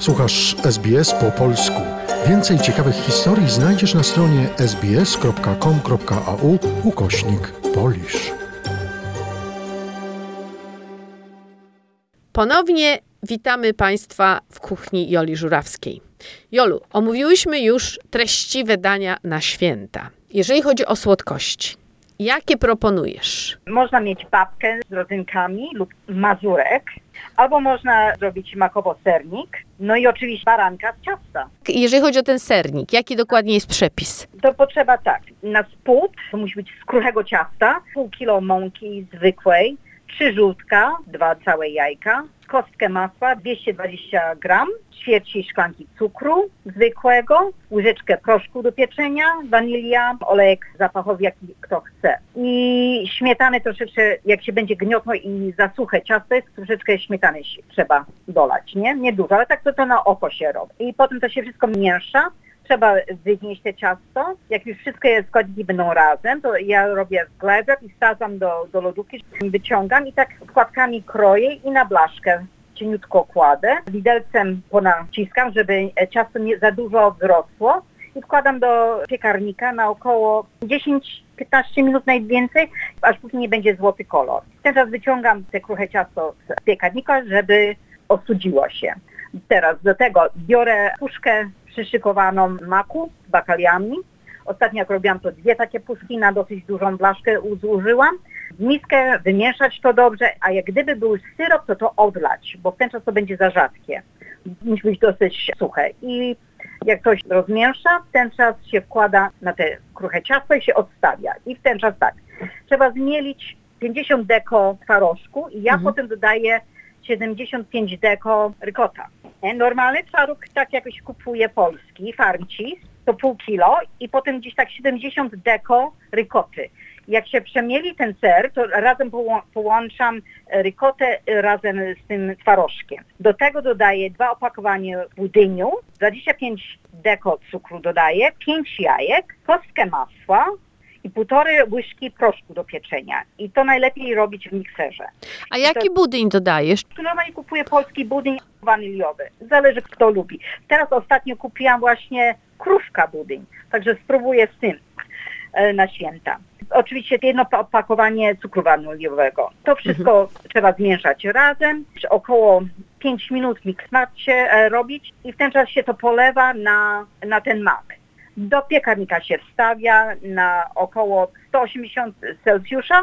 Słuchasz SBS po polsku. Więcej ciekawych historii znajdziesz na stronie sbs.com.au ukośnik polisz. Ponownie witamy Państwa w kuchni Joli Żurawskiej. Jolu, omówiłyśmy już treściwe dania na święta. Jeżeli chodzi o słodkości, jakie proponujesz? Można mieć babkę z rodzynkami lub mazurek, albo można zrobić makowo-sernik, no i oczywiście baranka z ciasta. Jeżeli chodzi o ten sernik, jaki dokładnie jest przepis? To potrzeba tak, na spód to musi być z kruchego ciasta, pół kilo mąki zwykłej, trzy żółtka, dwa całe jajka, kostkę masła 220 gram, ćwierci szklanki cukru zwykłego, łyżeczkę proszku do pieczenia, wanilia, olejek zapachowy, jaki kto chce. I śmietany troszeczkę, jak się będzie gniotło i za suche ciasto jest, troszeczkę śmietany trzeba dolać, nie? Nie dużo, ale tak to, to na oko się robi. I potem to się wszystko miesza trzeba wynieść te ciasto. Jak już wszystkie składniki będą razem, to ja robię wrap i wsadzam do, do lodówki, wyciągam i tak składkami kroję i na blaszkę cieniutko kładę. Widelcem ponaciskam, żeby ciasto nie za dużo wzrosło i wkładam do piekarnika na około 10-15 minut najwięcej, aż później będzie złoty kolor. Czas wyciągam te kruche ciasto z piekarnika, żeby ostudziło się. Teraz do tego biorę puszkę przyszykowaną maku z bakaliami. Ostatnio jak robiłam to dwie takie puszki na dosyć dużą blaszkę zużyłam. W miskę wymieszać to dobrze, a jak gdyby był syrop, to to odlać, bo w ten czas to będzie za rzadkie. Musi być dosyć suche. I jak coś rozmiesza, w ten czas się wkłada na te kruche ciasto i się odstawia. I w ten czas tak, trzeba zmielić 50 deko twarożku i ja Mhm. potem dodaję 75 deko rykota. Nie? Normalny twaróg, tak jakoś kupuję polski, farmcis, to pół kilo i potem gdzieś tak 70 deko rykoty. Jak się przemieli ten ser, to razem połą- połączam rykotę razem z tym twarożkiem. Do tego dodaję dwa opakowania budyniu, 25 deko cukru dodaję, 5 jajek, kostkę masła i półtorej łyżki proszku do pieczenia. I to najlepiej robić w mikserze. A jaki budyń dodajesz? Normalnie kupuję polski budyń waniliowy. Zależy kto lubi. Teraz ostatnio kupiłam właśnie krówka budyń, także spróbuję z tym e, na święta. Oczywiście jedno pa- opakowanie cukru waniliowego. To wszystko trzeba zmieszać razem. Około 5 minut miksmacie e, robić i w ten czas się to polewa na, na ten mak. Do piekarnika się wstawia na około 180 Celsjusza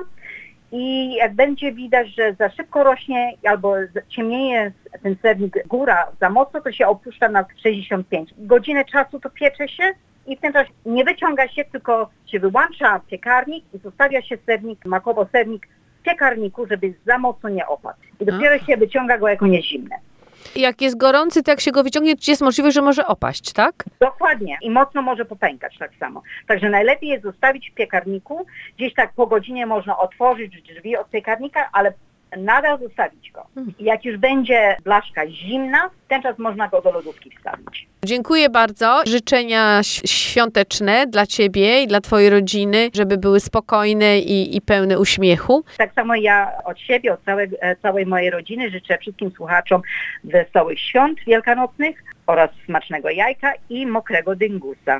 i jak będzie widać, że za szybko rośnie albo ciemnieje ten sernik góra za mocno, to się opuszcza na 65. Godzinę czasu to piecze się i w ten czas nie wyciąga się, tylko się wyłącza piekarnik i zostawia się sernik, makowo sernik w piekarniku, żeby za mocno nie opadł. I dopiero się wyciąga go, jak on jest zimny. Jak jest gorący, to jak się go wyciągnie, to jest możliwe, że może opaść, tak? Dokładnie. I mocno może popękać tak samo. Także najlepiej jest zostawić w piekarniku. Gdzieś tak po godzinie można otworzyć drzwi od piekarnika, ale nadal zostawić go. I jak już będzie blaszka zimna, w ten czas można go do lodówki wstawić. Dziękuję bardzo. Życzenia świąteczne dla Ciebie i dla Twojej rodziny, żeby były spokojne i, i pełne uśmiechu. Tak samo ja od siebie, od całej, e, całej mojej rodziny życzę wszystkim słuchaczom wesołych świąt wielkanocnych oraz smacznego jajka i mokrego dyngusa.